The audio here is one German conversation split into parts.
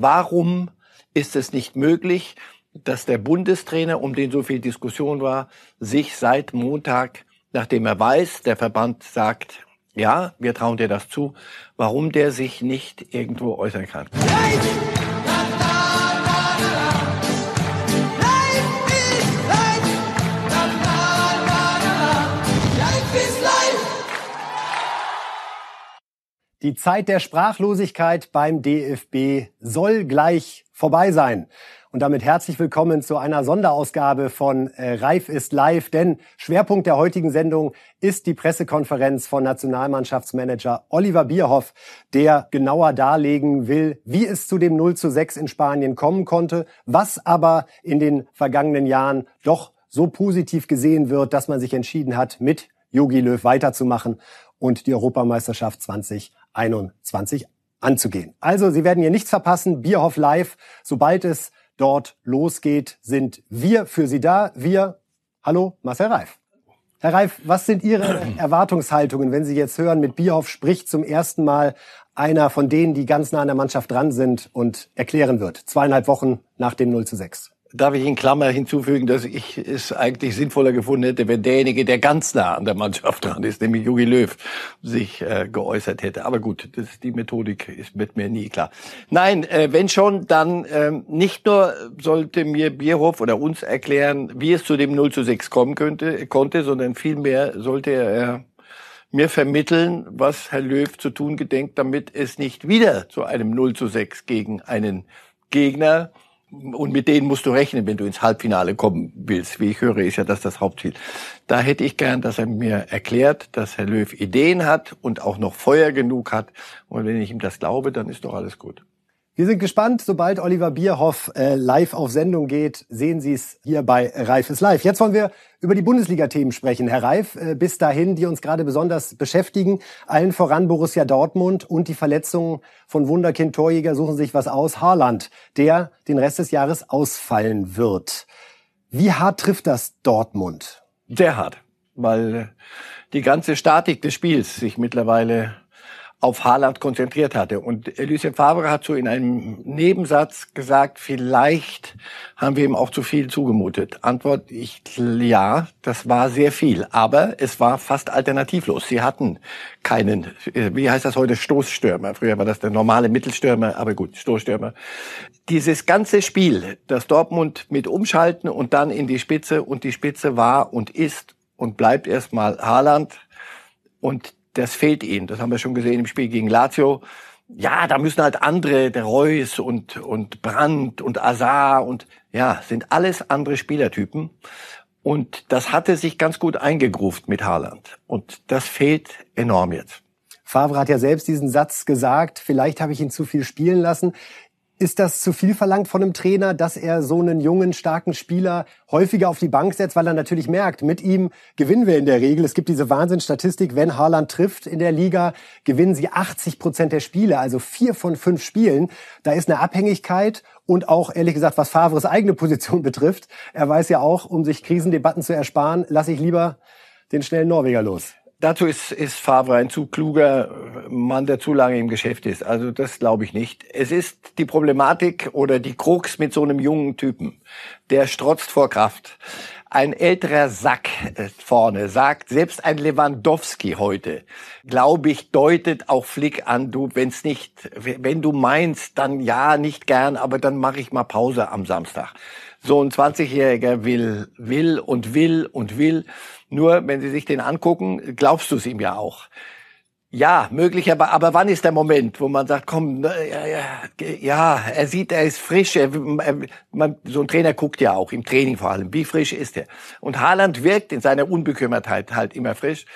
Warum ist es nicht möglich, dass der Bundestrainer, um den so viel Diskussion war, sich seit Montag, nachdem er weiß, der Verband sagt, ja, wir trauen dir das zu, warum der sich nicht irgendwo äußern kann. Die Zeit der Sprachlosigkeit beim DFB soll gleich vorbei sein. Und damit herzlich willkommen zu einer Sonderausgabe von äh, Reif ist live, denn Schwerpunkt der heutigen Sendung ist die Pressekonferenz von Nationalmannschaftsmanager Oliver Bierhoff, der genauer darlegen will, wie es zu dem 0 zu 6 in Spanien kommen konnte, was aber in den vergangenen Jahren doch so positiv gesehen wird, dass man sich entschieden hat, mit Jogi Löw weiterzumachen und die Europameisterschaft 20 21 anzugehen. Also, Sie werden hier nichts verpassen. Bierhoff Live. Sobald es dort losgeht, sind wir für Sie da. Wir, hallo, Marcel Reif. Herr Reif, was sind Ihre Erwartungshaltungen, wenn Sie jetzt hören, mit Bierhoff spricht zum ersten Mal einer von denen, die ganz nah an der Mannschaft dran sind und erklären wird, zweieinhalb Wochen nach dem 0 zu 6? Darf ich in Klammer hinzufügen, dass ich es eigentlich sinnvoller gefunden hätte, wenn derjenige, der ganz nah an der Mannschaft dran ist, nämlich Jogi Löw, sich äh, geäußert hätte. Aber gut, das, die Methodik ist mit mir nie klar. Nein, äh, wenn schon, dann äh, nicht nur sollte mir Bierhoff oder uns erklären, wie es zu dem 0 zu 6 kommen könnte, konnte, sondern vielmehr sollte er mir vermitteln, was Herr Löw zu tun gedenkt, damit es nicht wieder zu einem 0 zu 6 gegen einen Gegner und mit denen musst du rechnen, wenn du ins Halbfinale kommen willst. Wie ich höre, ist ja das das Hauptziel. Da hätte ich gern, dass er mir erklärt, dass Herr Löw Ideen hat und auch noch Feuer genug hat. Und wenn ich ihm das glaube, dann ist doch alles gut. Wir sind gespannt. Sobald Oliver Bierhoff äh, live auf Sendung geht, sehen Sie es hier bei Reif ist live. Jetzt wollen wir über die Bundesliga-Themen sprechen. Herr Reif, äh, bis dahin, die uns gerade besonders beschäftigen, allen voran Borussia Dortmund und die Verletzungen von Wunderkind Torjäger suchen sich was aus. Haaland, der den Rest des Jahres ausfallen wird. Wie hart trifft das Dortmund? Sehr hart, weil die ganze Statik des Spiels sich mittlerweile auf Haaland konzentriert hatte. Und Lucien Favre hat so in einem Nebensatz gesagt, vielleicht haben wir ihm auch zu viel zugemutet. Antwort, ich, ja, das war sehr viel. Aber es war fast alternativlos. Sie hatten keinen, äh, wie heißt das heute, Stoßstürmer. Früher war das der normale Mittelstürmer, aber gut, Stoßstürmer. Dieses ganze Spiel, das Dortmund mit umschalten und dann in die Spitze und die Spitze war und ist und bleibt erstmal Haaland. Und das fehlt ihnen. Das haben wir schon gesehen im Spiel gegen Lazio. Ja, da müssen halt andere, der Reus und, und Brandt und Azar und ja, sind alles andere Spielertypen. Und das hatte sich ganz gut eingegruft mit Haaland. Und das fehlt enorm jetzt. Favre hat ja selbst diesen Satz gesagt, vielleicht habe ich ihn zu viel spielen lassen. Ist das zu viel verlangt von einem Trainer, dass er so einen jungen, starken Spieler häufiger auf die Bank setzt, weil er natürlich merkt, mit ihm gewinnen wir in der Regel. Es gibt diese Wahnsinnsstatistik, wenn Haaland trifft in der Liga, gewinnen sie 80 Prozent der Spiele, also vier von fünf Spielen. Da ist eine Abhängigkeit und auch, ehrlich gesagt, was Favres eigene Position betrifft. Er weiß ja auch, um sich Krisendebatten zu ersparen, lasse ich lieber den schnellen Norweger los. Dazu ist, ist Favre ein zu kluger Mann, der zu lange im Geschäft ist. Also das glaube ich nicht. Es ist die Problematik oder die Krux mit so einem jungen Typen. Der strotzt vor Kraft. Ein älterer Sack äh, vorne sagt, selbst ein Lewandowski heute, glaube ich, deutet auch Flick an, du, wenn's nicht, wenn du meinst, dann ja, nicht gern, aber dann mache ich mal Pause am Samstag. So ein 20-Jähriger will, will und will und will. Nur, wenn Sie sich den angucken, glaubst du es ihm ja auch. Ja, möglich, aber, wann ist der Moment, wo man sagt, komm, ja, ja, ja er sieht, er ist frisch, er, man, so ein Trainer guckt ja auch, im Training vor allem, wie frisch ist er. Und Haaland wirkt in seiner Unbekümmertheit halt immer frisch.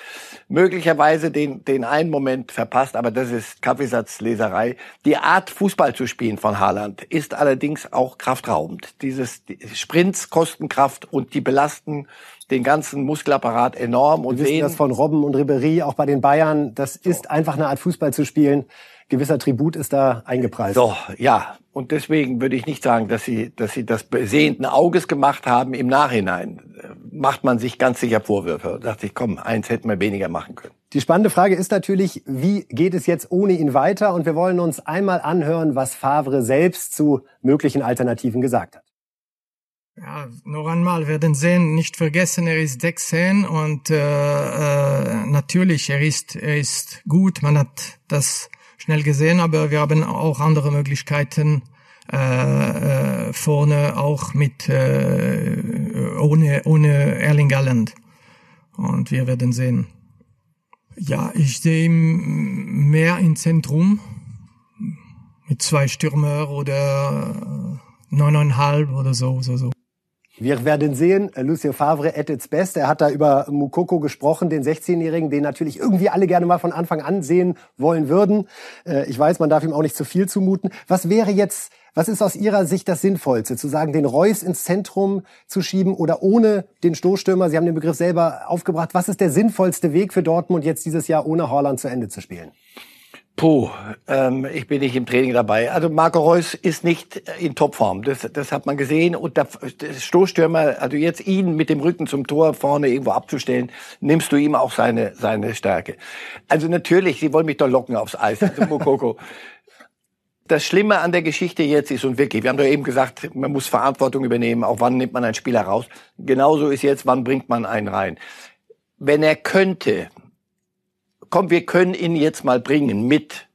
Möglicherweise den, den einen Moment verpasst, aber das ist Kaffeesatzleserei. Die Art, Fußball zu spielen von Haaland ist allerdings auch kraftraubend. Dieses die Sprints kosten Kraft und die belasten den ganzen Muskelapparat enorm. Und Wir wissen das von Robben und Ribéry, auch bei den Bayern. Das ist einfach eine Art Fußball zu spielen, gewisser Tribut ist da eingepreist. So, ja. Und deswegen würde ich nicht sagen, dass sie, dass sie das sehenden Auges gemacht haben im Nachhinein. Macht man sich ganz sicher Vorwürfe. Da dachte ich, komm, eins hätten wir weniger machen können. Die spannende Frage ist natürlich, wie geht es jetzt ohne ihn weiter? Und wir wollen uns einmal anhören, was Favre selbst zu möglichen Alternativen gesagt hat. Ja, noch einmal werden sehen, nicht vergessen, er ist 16 und äh, äh, natürlich, er ist, er ist gut, man hat das schnell gesehen, aber wir haben auch andere Möglichkeiten äh, äh, vorne auch mit äh, ohne ohne Erling Galland und wir werden sehen. Ja, ich sehe ihn mehr im Zentrum mit zwei Stürmer oder neuneinhalb oder so, so, so. Wir werden sehen, Lucio Favre at its best. Er hat da über Mukoko gesprochen, den 16-Jährigen, den natürlich irgendwie alle gerne mal von Anfang an sehen wollen würden. Äh, ich weiß, man darf ihm auch nicht zu viel zumuten. Was wäre jetzt, was ist aus Ihrer Sicht das Sinnvollste? Zu sagen, den Reus ins Zentrum zu schieben oder ohne den Stoßstürmer? Sie haben den Begriff selber aufgebracht. Was ist der sinnvollste Weg für Dortmund, jetzt dieses Jahr ohne Haaland zu Ende zu spielen? Puh, ähm, ich bin nicht im Training dabei. Also Marco Reus ist nicht in Topform. Das, das hat man gesehen. Und der, der Stoßstürmer, also jetzt ihn mit dem Rücken zum Tor vorne irgendwo abzustellen, nimmst du ihm auch seine, seine Stärke. Also natürlich, sie wollen mich doch locken aufs Eis, also Mokoko. Das Schlimme an der Geschichte jetzt ist, und wirklich, wir haben doch eben gesagt, man muss Verantwortung übernehmen, auch wann nimmt man einen Spieler raus. Genauso ist jetzt, wann bringt man einen rein. Wenn er könnte, komm, wir können ihn jetzt mal bringen mit.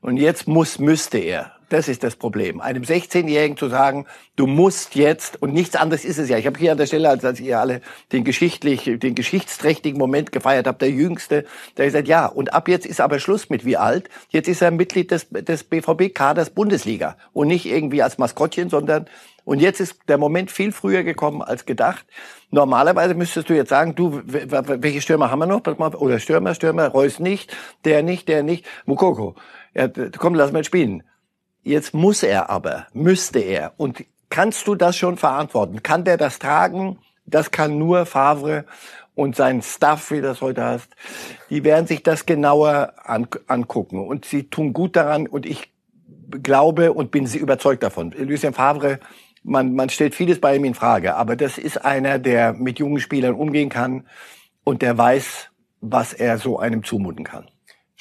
Und jetzt muss, müsste er. Das ist das Problem. Einem 16-Jährigen zu sagen, du musst jetzt, und nichts anderes ist es ja. Ich habe hier an der Stelle, als, als ihr alle den geschichtlich, den geschichtsträchtigen Moment gefeiert habt, der Jüngste, der gesagt, ja, und ab jetzt ist aber Schluss mit wie alt. Jetzt ist er Mitglied des, des BVB-Kaders Bundesliga. Und nicht irgendwie als Maskottchen, sondern und jetzt ist der Moment viel früher gekommen als gedacht. Normalerweise müsstest du jetzt sagen, du, welche Stürmer haben wir noch? Oder Stürmer, Stürmer, Reus nicht, der nicht, der nicht, Mukoko. Ja, komm, lass mal spielen. Jetzt muss er aber, müsste er. Und kannst du das schon verantworten? Kann der das tragen? Das kann nur Favre und sein Staff, wie das heute heißt. Die werden sich das genauer an, angucken. Und sie tun gut daran. Und ich glaube und bin sie überzeugt davon. Lucien Favre man, man stellt vieles bei ihm in Frage, aber das ist einer, der mit jungen Spielern umgehen kann und der weiß, was er so einem zumuten kann.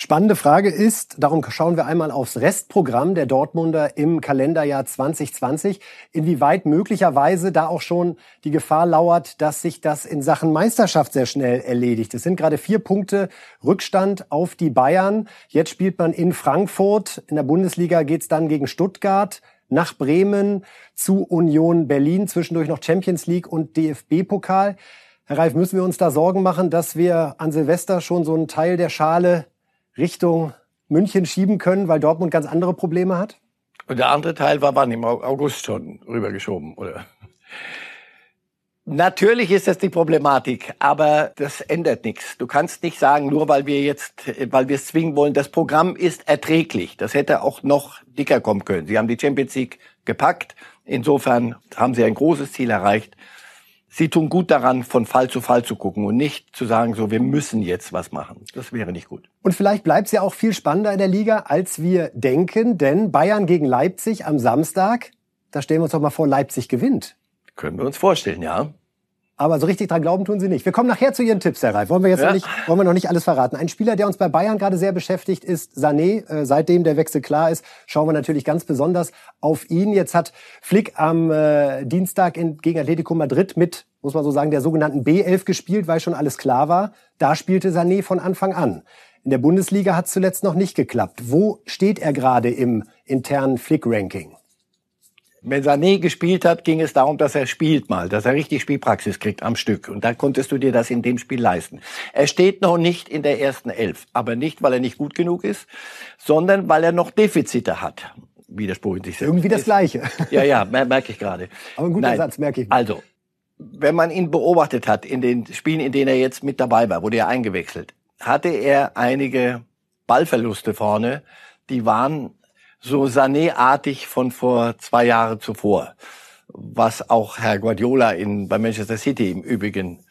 Spannende Frage ist, darum schauen wir einmal aufs Restprogramm der Dortmunder im Kalenderjahr 2020, inwieweit möglicherweise da auch schon die Gefahr lauert, dass sich das in Sachen Meisterschaft sehr schnell erledigt. Es sind gerade vier Punkte Rückstand auf die Bayern. Jetzt spielt man in Frankfurt. In der Bundesliga geht's dann gegen Stuttgart nach Bremen zu Union Berlin, zwischendurch noch Champions League und DFB-Pokal. Herr Reif, müssen wir uns da Sorgen machen, dass wir an Silvester schon so einen Teil der Schale Richtung München schieben können, weil Dortmund ganz andere Probleme hat? Und der andere Teil war wann? Im August schon rübergeschoben, oder? Natürlich ist das die Problematik, aber das ändert nichts. Du kannst nicht sagen, nur weil wir jetzt, weil wir es zwingen wollen, das Programm ist erträglich. Das hätte auch noch dicker kommen können. Sie haben die Champions League gepackt. Insofern haben sie ein großes Ziel erreicht. Sie tun gut daran, von Fall zu Fall zu gucken und nicht zu sagen, so, wir müssen jetzt was machen. Das wäre nicht gut. Und vielleicht bleibt es ja auch viel spannender in der Liga, als wir denken, denn Bayern gegen Leipzig am Samstag, da stellen wir uns doch mal vor, Leipzig gewinnt. Können wir uns vorstellen, ja. Aber so richtig dran glauben tun sie nicht. Wir kommen nachher zu Ihren Tipps, Herr Reif. Wollen wir jetzt ja. noch, nicht, wollen wir noch nicht alles verraten. Ein Spieler, der uns bei Bayern gerade sehr beschäftigt, ist Sané. Äh, seitdem der Wechsel klar ist, schauen wir natürlich ganz besonders auf ihn. Jetzt hat Flick am äh, Dienstag in, gegen Atletico Madrid mit, muss man so sagen, der sogenannten B11 gespielt, weil schon alles klar war. Da spielte Sané von Anfang an. In der Bundesliga hat es zuletzt noch nicht geklappt. Wo steht er gerade im internen Flick-Ranking? Wenn Sané gespielt hat, ging es darum, dass er spielt mal, dass er richtig Spielpraxis kriegt am Stück. Und da konntest du dir das in dem Spiel leisten. Er steht noch nicht in der ersten Elf, aber nicht, weil er nicht gut genug ist, sondern weil er noch Defizite hat. Widerspruch in sich selbst. Irgendwie das Gleiche. Ja, ja, merke ich gerade. Aber ein guter Nein. Satz, merke ich. Also, wenn man ihn beobachtet hat in den Spielen, in denen er jetzt mit dabei war, wurde er eingewechselt, hatte er einige Ballverluste vorne, die waren so Sané-artig von vor zwei Jahren zuvor, was auch Herr Guardiola in, bei Manchester City im Übrigen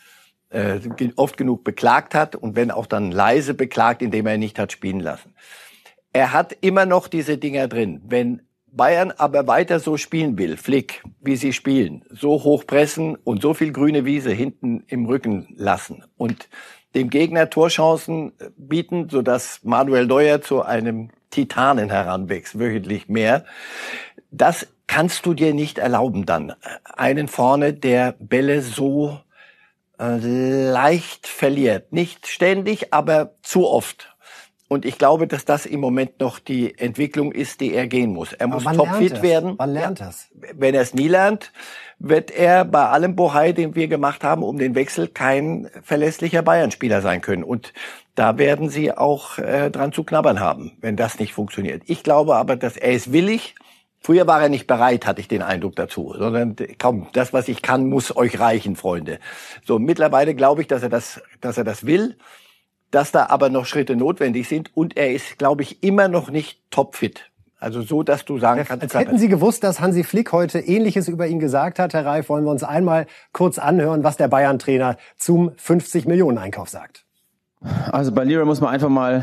äh, oft genug beklagt hat und wenn auch dann leise beklagt, indem er ihn nicht hat spielen lassen. Er hat immer noch diese Dinger drin. Wenn Bayern aber weiter so spielen will, Flick, wie sie spielen, so hoch pressen und so viel grüne Wiese hinten im Rücken lassen und dem Gegner Torchancen bieten, sodass Manuel Neuer zu einem Titanen heranwächst, wöchentlich mehr. Das kannst du dir nicht erlauben dann. Einen vorne, der Bälle so äh, leicht verliert. Nicht ständig, aber zu oft. Und ich glaube, dass das im Moment noch die Entwicklung ist, die er gehen muss. Er muss topfit werden. Wann lernt ja. das? Wenn er es nie lernt, wird er bei allem Bohai, den wir gemacht haben, um den Wechsel kein verlässlicher Bayern-Spieler sein können. Und da werden sie auch äh, dran zu knabbern haben, wenn das nicht funktioniert. Ich glaube aber, dass er ist willig. Früher war er nicht bereit, hatte ich den Eindruck dazu, sondern komm, das, was ich kann, muss euch reichen, Freunde. So mittlerweile glaube ich, dass er das, dass er das will dass da aber noch Schritte notwendig sind und er ist, glaube ich, immer noch nicht topfit. Also so, dass du sagen kannst. Als hätten Sie gewusst, dass Hansi Flick heute Ähnliches über ihn gesagt hat, Herr Reif, wollen wir uns einmal kurz anhören, was der Bayern-Trainer zum 50-Millionen-Einkauf sagt. Also bei Leroy muss man einfach mal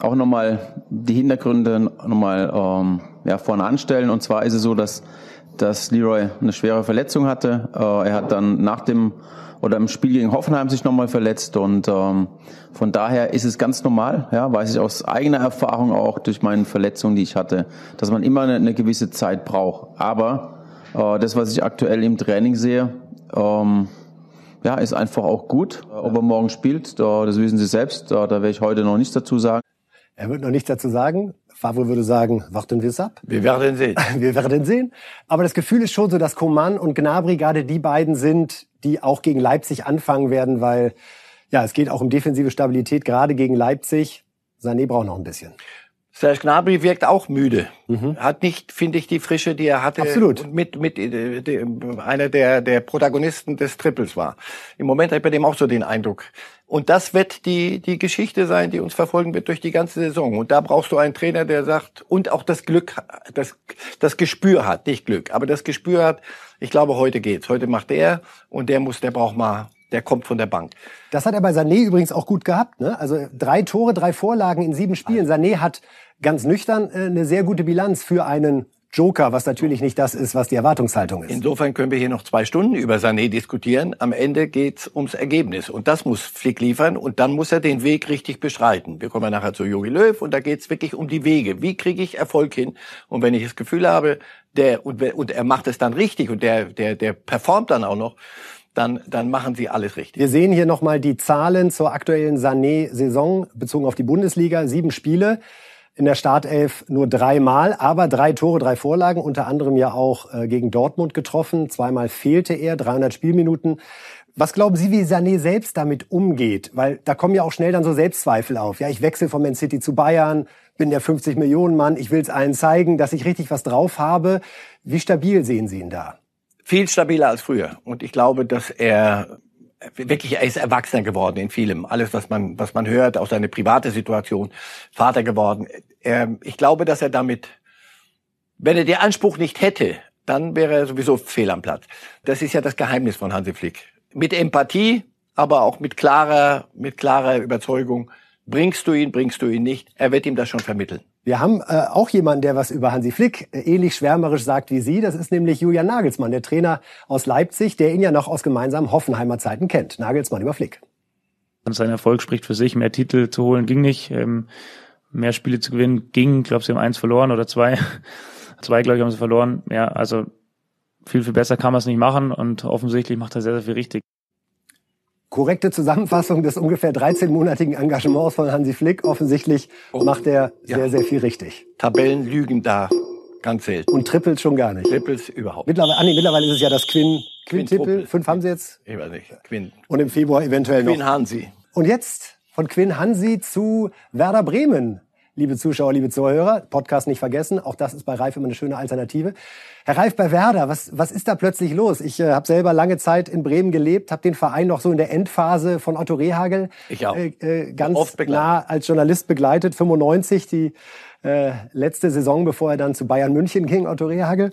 auch nochmal die Hintergründe nochmal ähm, ja, vorne anstellen. Und zwar ist es so, dass, dass Leroy eine schwere Verletzung hatte. Äh, er hat dann nach dem oder im Spiel gegen Hoffenheim sich nochmal verletzt und ähm, von daher ist es ganz normal, ja, weiß ich aus eigener Erfahrung auch durch meine Verletzungen, die ich hatte, dass man immer eine, eine gewisse Zeit braucht. Aber äh, das, was ich aktuell im Training sehe, ähm, ja, ist einfach auch gut. Ob er morgen spielt, da, das wissen Sie selbst, da, da werde ich heute noch nichts dazu sagen. Er wird noch nichts dazu sagen. Favre würde sagen, warten wir es ab. Wir werden sehen. Wir werden sehen. Aber das Gefühl ist schon so, dass Coman und Gnabry gerade die beiden sind, die auch gegen Leipzig anfangen werden, weil ja, es geht auch um defensive Stabilität, gerade gegen Leipzig. Sané braucht noch ein bisschen. Serge Gnabry wirkt auch müde. Mhm. Hat nicht, finde ich, die Frische, die er hatte. Absolut. mit, mit, äh, de, einer der, der Protagonisten des Triples war. Im Moment habe ich bei dem auch so den Eindruck. Und das wird die, die Geschichte sein, die uns verfolgen wird durch die ganze Saison. Und da brauchst du einen Trainer, der sagt, und auch das Glück, das, das Gespür hat, nicht Glück, aber das Gespür hat, ich glaube, heute geht's. Heute macht der und der muss, der braucht mal der kommt von der Bank. Das hat er bei Sané übrigens auch gut gehabt. Ne? Also drei Tore, drei Vorlagen in sieben Spielen. Sané hat ganz nüchtern äh, eine sehr gute Bilanz für einen Joker, was natürlich nicht das ist, was die Erwartungshaltung ist. Insofern können wir hier noch zwei Stunden über Sané diskutieren. Am Ende geht's ums Ergebnis. Und das muss Flick liefern. Und dann muss er den Weg richtig beschreiten. Wir kommen ja nachher zu Jogi Löw. Und da geht's wirklich um die Wege. Wie kriege ich Erfolg hin? Und wenn ich das Gefühl habe, der, und, und er macht es dann richtig und der, der, der performt dann auch noch, dann, dann machen sie alles richtig. Wir sehen hier nochmal die Zahlen zur aktuellen Sané-Saison bezogen auf die Bundesliga. Sieben Spiele. In der Startelf nur dreimal, aber drei Tore, drei Vorlagen, unter anderem ja auch äh, gegen Dortmund getroffen. Zweimal fehlte er, 300 Spielminuten. Was glauben Sie, wie Sané selbst damit umgeht? Weil da kommen ja auch schnell dann so Selbstzweifel auf. Ja, ich wechsle von Man City zu Bayern, bin der 50 Millionen Mann, ich will es allen zeigen, dass ich richtig was drauf habe. Wie stabil sehen Sie ihn da? Viel stabiler als früher. Und ich glaube, dass er wirklich, er ist erwachsener geworden in vielem. Alles, was man, was man hört, auch seine private Situation, Vater geworden. Er, ich glaube, dass er damit, wenn er den Anspruch nicht hätte, dann wäre er sowieso fehl am Platz. Das ist ja das Geheimnis von Hansi Flick. Mit Empathie, aber auch mit klarer, mit klarer Überzeugung. Bringst du ihn, bringst du ihn nicht. Er wird ihm das schon vermitteln. Wir haben äh, auch jemanden, der was über Hansi Flick äh, ähnlich schwärmerisch sagt wie Sie. Das ist nämlich Julian Nagelsmann, der Trainer aus Leipzig, der ihn ja noch aus gemeinsamen Hoffenheimer Zeiten kennt. Nagelsmann über Flick. Sein Erfolg spricht für sich. Mehr Titel zu holen ging nicht. Ähm, mehr Spiele zu gewinnen ging. Ich glaube, sie haben eins verloren oder zwei. zwei, glaube ich, haben sie verloren. Ja, also viel, viel besser kann man es nicht machen und offensichtlich macht er sehr, sehr viel richtig korrekte Zusammenfassung des ungefähr 13-monatigen Engagements von Hansi Flick. Offensichtlich oh. macht er sehr, ja. sehr viel richtig. Tabellen lügen da ganz selten. Und Triples schon gar nicht. Triples überhaupt. Mittlerweile, ah nee, mittlerweile ist es ja das Quinn, Quinn Triple. Fünf haben sie jetzt? Ich weiß nicht. Quinn. Und im Februar eventuell Quinn noch. Quinn Hansi. Und jetzt von Quinn Hansi zu Werder Bremen liebe Zuschauer, liebe Zuhörer. Podcast nicht vergessen, auch das ist bei Reif immer eine schöne Alternative. Herr Reif, bei Werder, was, was ist da plötzlich los? Ich äh, habe selber lange Zeit in Bremen gelebt, habe den Verein noch so in der Endphase von Otto Rehagel ich auch. Äh, äh ganz nah als Journalist begleitet, 95, die äh, letzte Saison, bevor er dann zu Bayern München ging, Otto Rehagel.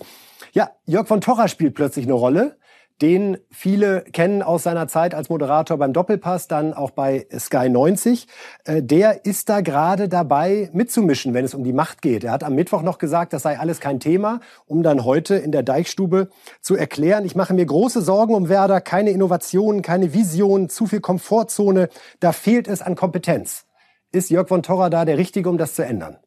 Ja, Jörg von Torra spielt plötzlich eine Rolle. Den viele kennen aus seiner Zeit als Moderator beim Doppelpass, dann auch bei Sky 90. Äh, der ist da gerade dabei mitzumischen, wenn es um die Macht geht. Er hat am Mittwoch noch gesagt, das sei alles kein Thema, um dann heute in der Deichstube zu erklären, ich mache mir große Sorgen um Werder, keine Innovationen, keine Vision, zu viel Komfortzone, da fehlt es an Kompetenz. Ist Jörg von Torra da der Richtige, um das zu ändern?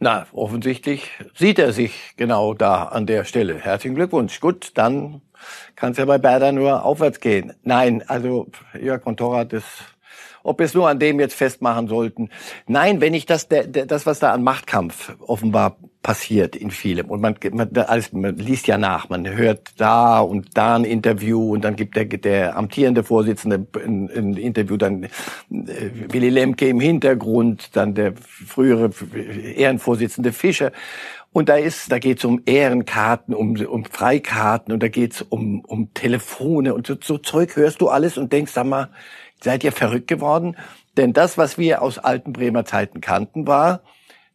Na, offensichtlich sieht er sich genau da an der Stelle. Herzlichen Glückwunsch. Gut, dann kann es ja bei Berda nur aufwärts gehen. Nein, also Jörg von Torra, das ob wir es nur an dem jetzt festmachen sollten. Nein, wenn ich das, der, der, das, was da an Machtkampf offenbar passiert in vielem und man, man, alles, man liest ja nach, man hört da und da ein Interview und dann gibt der, der amtierende Vorsitzende ein, ein Interview, dann äh, Willy Lemke im Hintergrund, dann der frühere Ehrenvorsitzende Fischer und da ist, da geht's um Ehrenkarten, um, um Freikarten und da geht's um, um Telefone und so, so Zeug hörst du alles und denkst, sag mal, seid ihr verrückt geworden? Denn das, was wir aus alten Bremer Zeiten kannten, war,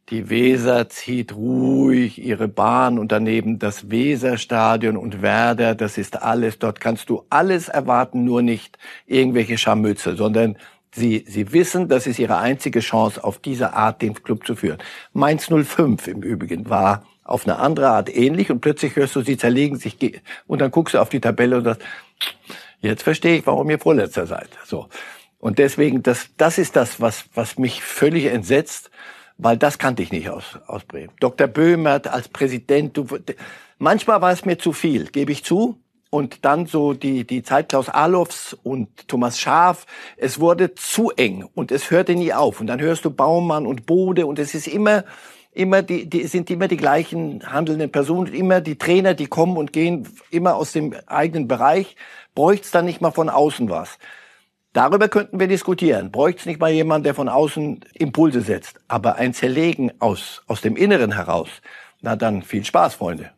die Weser zieht ruhig ihre Bahn und daneben das Weserstadion und Werder, das ist alles. Dort kannst du alles erwarten, nur nicht irgendwelche Scharmütze, sondern Sie, Sie wissen, das ist Ihre einzige Chance, auf diese Art den Club zu führen. Mainz 05 im Übrigen war auf eine andere Art ähnlich und plötzlich hörst du, sie zerlegen sich und dann guckst du auf die Tabelle und sagst, jetzt verstehe ich, warum ihr Vorletzter seid. So. Und deswegen, das, das ist das, was, was mich völlig entsetzt, weil das kannte ich nicht aus, aus Bremen. Dr. Böhmert als Präsident, du, manchmal war es mir zu viel, gebe ich zu und dann so die, die Zeit Klaus Alofs und Thomas Schaaf. Es wurde zu eng und es hörte nie auf. Und dann hörst du Baumann und Bode und es ist immer, immer die, die sind immer die gleichen handelnden Personen, immer die Trainer, die kommen und gehen immer aus dem eigenen Bereich. Bräucht's dann nicht mal von außen was? Darüber könnten wir diskutieren. Bräucht's nicht mal jemand, der von außen Impulse setzt? Aber ein Zerlegen aus, aus dem Inneren heraus, na dann viel Spaß, Freunde.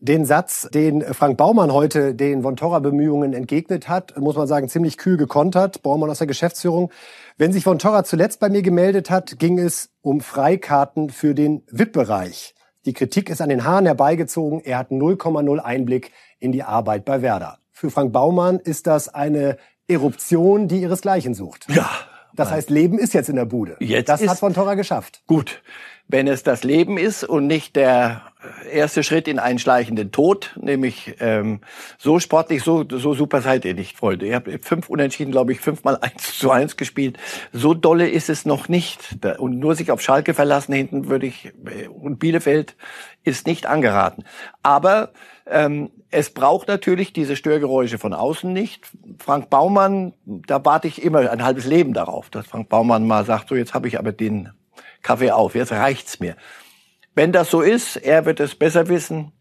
Den Satz, den Frank Baumann heute den Von Torra Bemühungen entgegnet hat, muss man sagen, ziemlich kühl gekontert. Baumann aus der Geschäftsführung. Wenn sich Von Torra zuletzt bei mir gemeldet hat, ging es um Freikarten für den VIP-Bereich. Die Kritik ist an den Haaren herbeigezogen. Er hat 0,0 Einblick in die Arbeit bei Werder. Für Frank Baumann ist das eine Eruption, die ihresgleichen sucht. Ja. Das heißt, Leben ist jetzt in der Bude. Jetzt das hat Von Torra geschafft. Gut. Wenn es das Leben ist und nicht der erste Schritt in einen schleichenden Tod, nämlich ähm, so sportlich, so, so super seid ihr nicht, Freunde. Ihr habt fünf Unentschieden, glaube ich, fünfmal eins zu eins gespielt. So dolle ist es noch nicht. Und nur sich auf Schalke verlassen hinten würde ich, äh, und Bielefeld ist nicht angeraten. Aber ähm, es braucht natürlich diese Störgeräusche von außen nicht. Frank Baumann, da warte ich immer ein halbes Leben darauf, dass Frank Baumann mal sagt, so jetzt habe ich aber den Kaffee auf, jetzt reicht's mir. Wenn das so ist, er wird es besser wissen,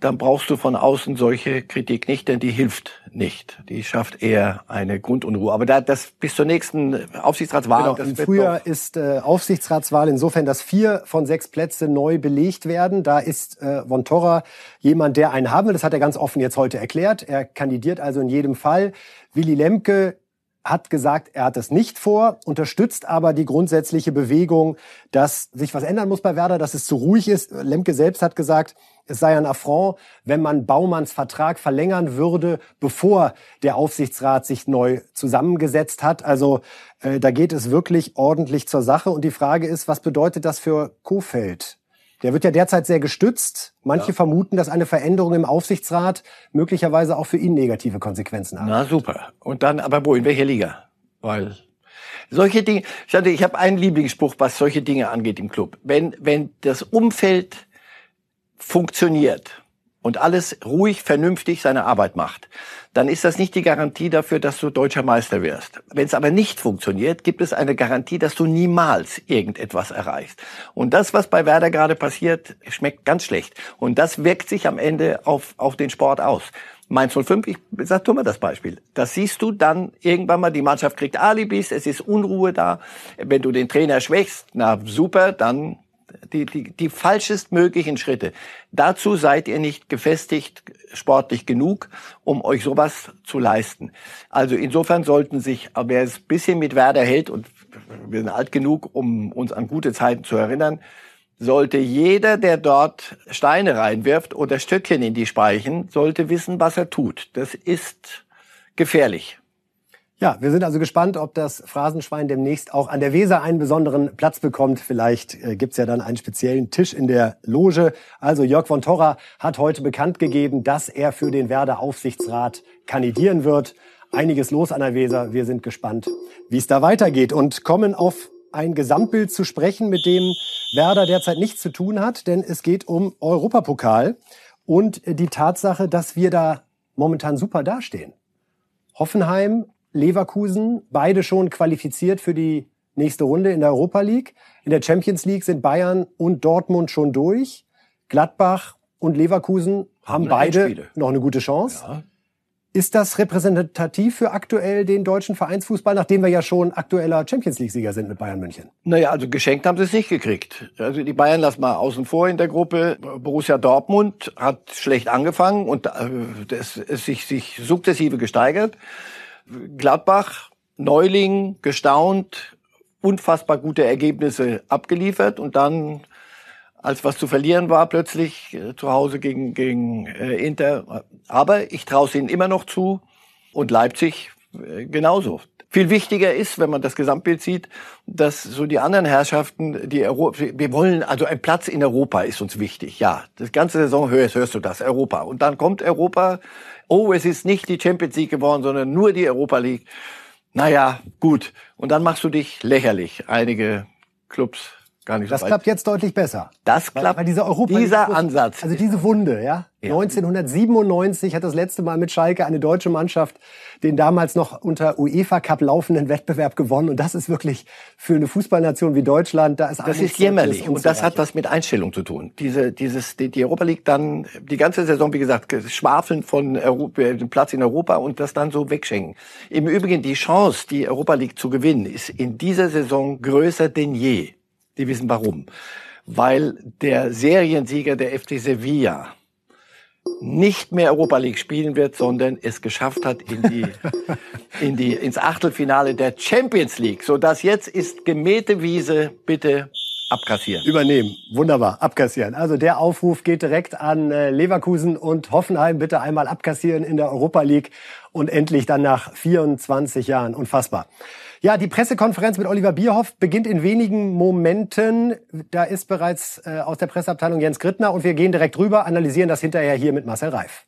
dann brauchst du von außen solche Kritik nicht, denn die hilft nicht. Die schafft eher eine Grundunruhe. Aber da, das bis zur nächsten Aufsichtsratswahl. Genau, Im Frühjahr ist äh, Aufsichtsratswahl insofern, dass vier von sechs Plätze neu belegt werden. Da ist äh, Von Torra jemand, der einen haben will. Das hat er ganz offen jetzt heute erklärt. Er kandidiert also in jedem Fall. Willy Lemke hat gesagt, er hat es nicht vor, unterstützt aber die grundsätzliche Bewegung, dass sich was ändern muss bei Werder, dass es zu ruhig ist. Lemke selbst hat gesagt, es sei ein Affront, wenn man Baumanns Vertrag verlängern würde, bevor der Aufsichtsrat sich neu zusammengesetzt hat. Also äh, da geht es wirklich ordentlich zur Sache. Und die Frage ist, was bedeutet das für Kofeld? Der wird ja derzeit sehr gestützt. Manche ja. vermuten, dass eine Veränderung im Aufsichtsrat möglicherweise auch für ihn negative Konsequenzen hat. Na super. Und dann aber wo? In welcher Liga? Weil solche Dinge, ich, hatte, ich habe einen Lieblingsspruch, was solche Dinge angeht im Club. Wenn, wenn das Umfeld funktioniert und alles ruhig, vernünftig seine Arbeit macht, dann ist das nicht die Garantie dafür, dass du deutscher Meister wirst. Wenn es aber nicht funktioniert, gibt es eine Garantie, dass du niemals irgendetwas erreichst. Und das, was bei Werder gerade passiert, schmeckt ganz schlecht. Und das wirkt sich am Ende auf, auf den Sport aus. Mainz 05, ich sag tu mal das Beispiel. Das siehst du dann irgendwann mal, die Mannschaft kriegt Alibis, es ist Unruhe da. Wenn du den Trainer schwächst, na super, dann die, die, die falschest möglichen Schritte. Dazu seid ihr nicht gefestigt sportlich genug, um euch sowas zu leisten. Also insofern sollten sich, wer es bisschen mit Werder hält, und wir sind alt genug, um uns an gute Zeiten zu erinnern, sollte jeder, der dort Steine reinwirft oder Stöckchen in die Speichen, sollte wissen, was er tut. Das ist gefährlich. Ja, wir sind also gespannt, ob das Phrasenschwein demnächst auch an der Weser einen besonderen Platz bekommt. Vielleicht äh, gibt's ja dann einen speziellen Tisch in der Loge. Also Jörg von Torra hat heute bekannt gegeben, dass er für den Werder Aufsichtsrat kandidieren wird. Einiges los an der Weser. Wir sind gespannt, wie es da weitergeht und kommen auf ein Gesamtbild zu sprechen, mit dem Werder derzeit nichts zu tun hat, denn es geht um Europapokal und die Tatsache, dass wir da momentan super dastehen. Hoffenheim Leverkusen, beide schon qualifiziert für die nächste Runde in der Europa League. In der Champions League sind Bayern und Dortmund schon durch. Gladbach und Leverkusen haben, beide noch eine gute Chance. Ja. Ist das repräsentativ für aktuell den deutschen Vereinsfußball, nachdem wir ja schon aktueller Champions League-Sieger sind mit Bayern München? Naja, also geschenkt haben sie es nicht gekriegt. Also die Bayern lassen mal außen vor in der Gruppe. Borussia Dortmund hat schlecht angefangen und es äh, sich, sich sukzessive gesteigert. Gladbach, Neuling, gestaunt, unfassbar gute Ergebnisse abgeliefert und dann, als was zu verlieren war, plötzlich äh, zu Hause gegen, gegen äh, Inter. Aber ich traue es ihnen immer noch zu und Leipzig äh, genauso. Viel wichtiger ist, wenn man das Gesamtbild sieht, dass so die anderen Herrschaften, die Europa, wir wollen, also ein Platz in Europa ist uns wichtig. Ja, das ganze Saison hörst, hörst du das, Europa. Und dann kommt Europa oh, es ist nicht die Champions League geworden, sondern nur die Europa League. Naja, gut. Und dann machst du dich lächerlich. Einige Clubs gar nicht das so weit. klappt jetzt deutlich besser. Das klappt. Weil, weil dieser Europa dieser Ansatz. Also diese Wunde, ja? Ja. 1997 hat das letzte Mal mit Schalke eine deutsche Mannschaft den damals noch unter UEFA Cup laufenden Wettbewerb gewonnen. Und das ist wirklich für eine Fußballnation wie Deutschland, da ist Das ist jämmerlich. Und das hat was mit Einstellung zu tun. Diese, dieses, die, Europa League dann, die ganze Saison, wie gesagt, schwafeln von Europa, dem Platz in Europa und das dann so wegschenken. Im Übrigen, die Chance, die Europa League zu gewinnen, ist in dieser Saison größer denn je. Die wissen warum. Weil der Seriensieger der FC Sevilla nicht mehr Europa League spielen wird, sondern es geschafft hat in die, in die, ins Achtelfinale der Champions League. So dass jetzt ist gemähte Wiese, bitte abkassieren. Übernehmen. Wunderbar. Abkassieren. Also der Aufruf geht direkt an äh, Leverkusen und Hoffenheim. Bitte einmal abkassieren in der Europa League und endlich dann nach 24 Jahren. Unfassbar. Ja, die Pressekonferenz mit Oliver Bierhoff beginnt in wenigen Momenten. Da ist bereits äh, aus der Presseabteilung Jens Grittner und wir gehen direkt rüber, analysieren das hinterher hier mit Marcel Reif.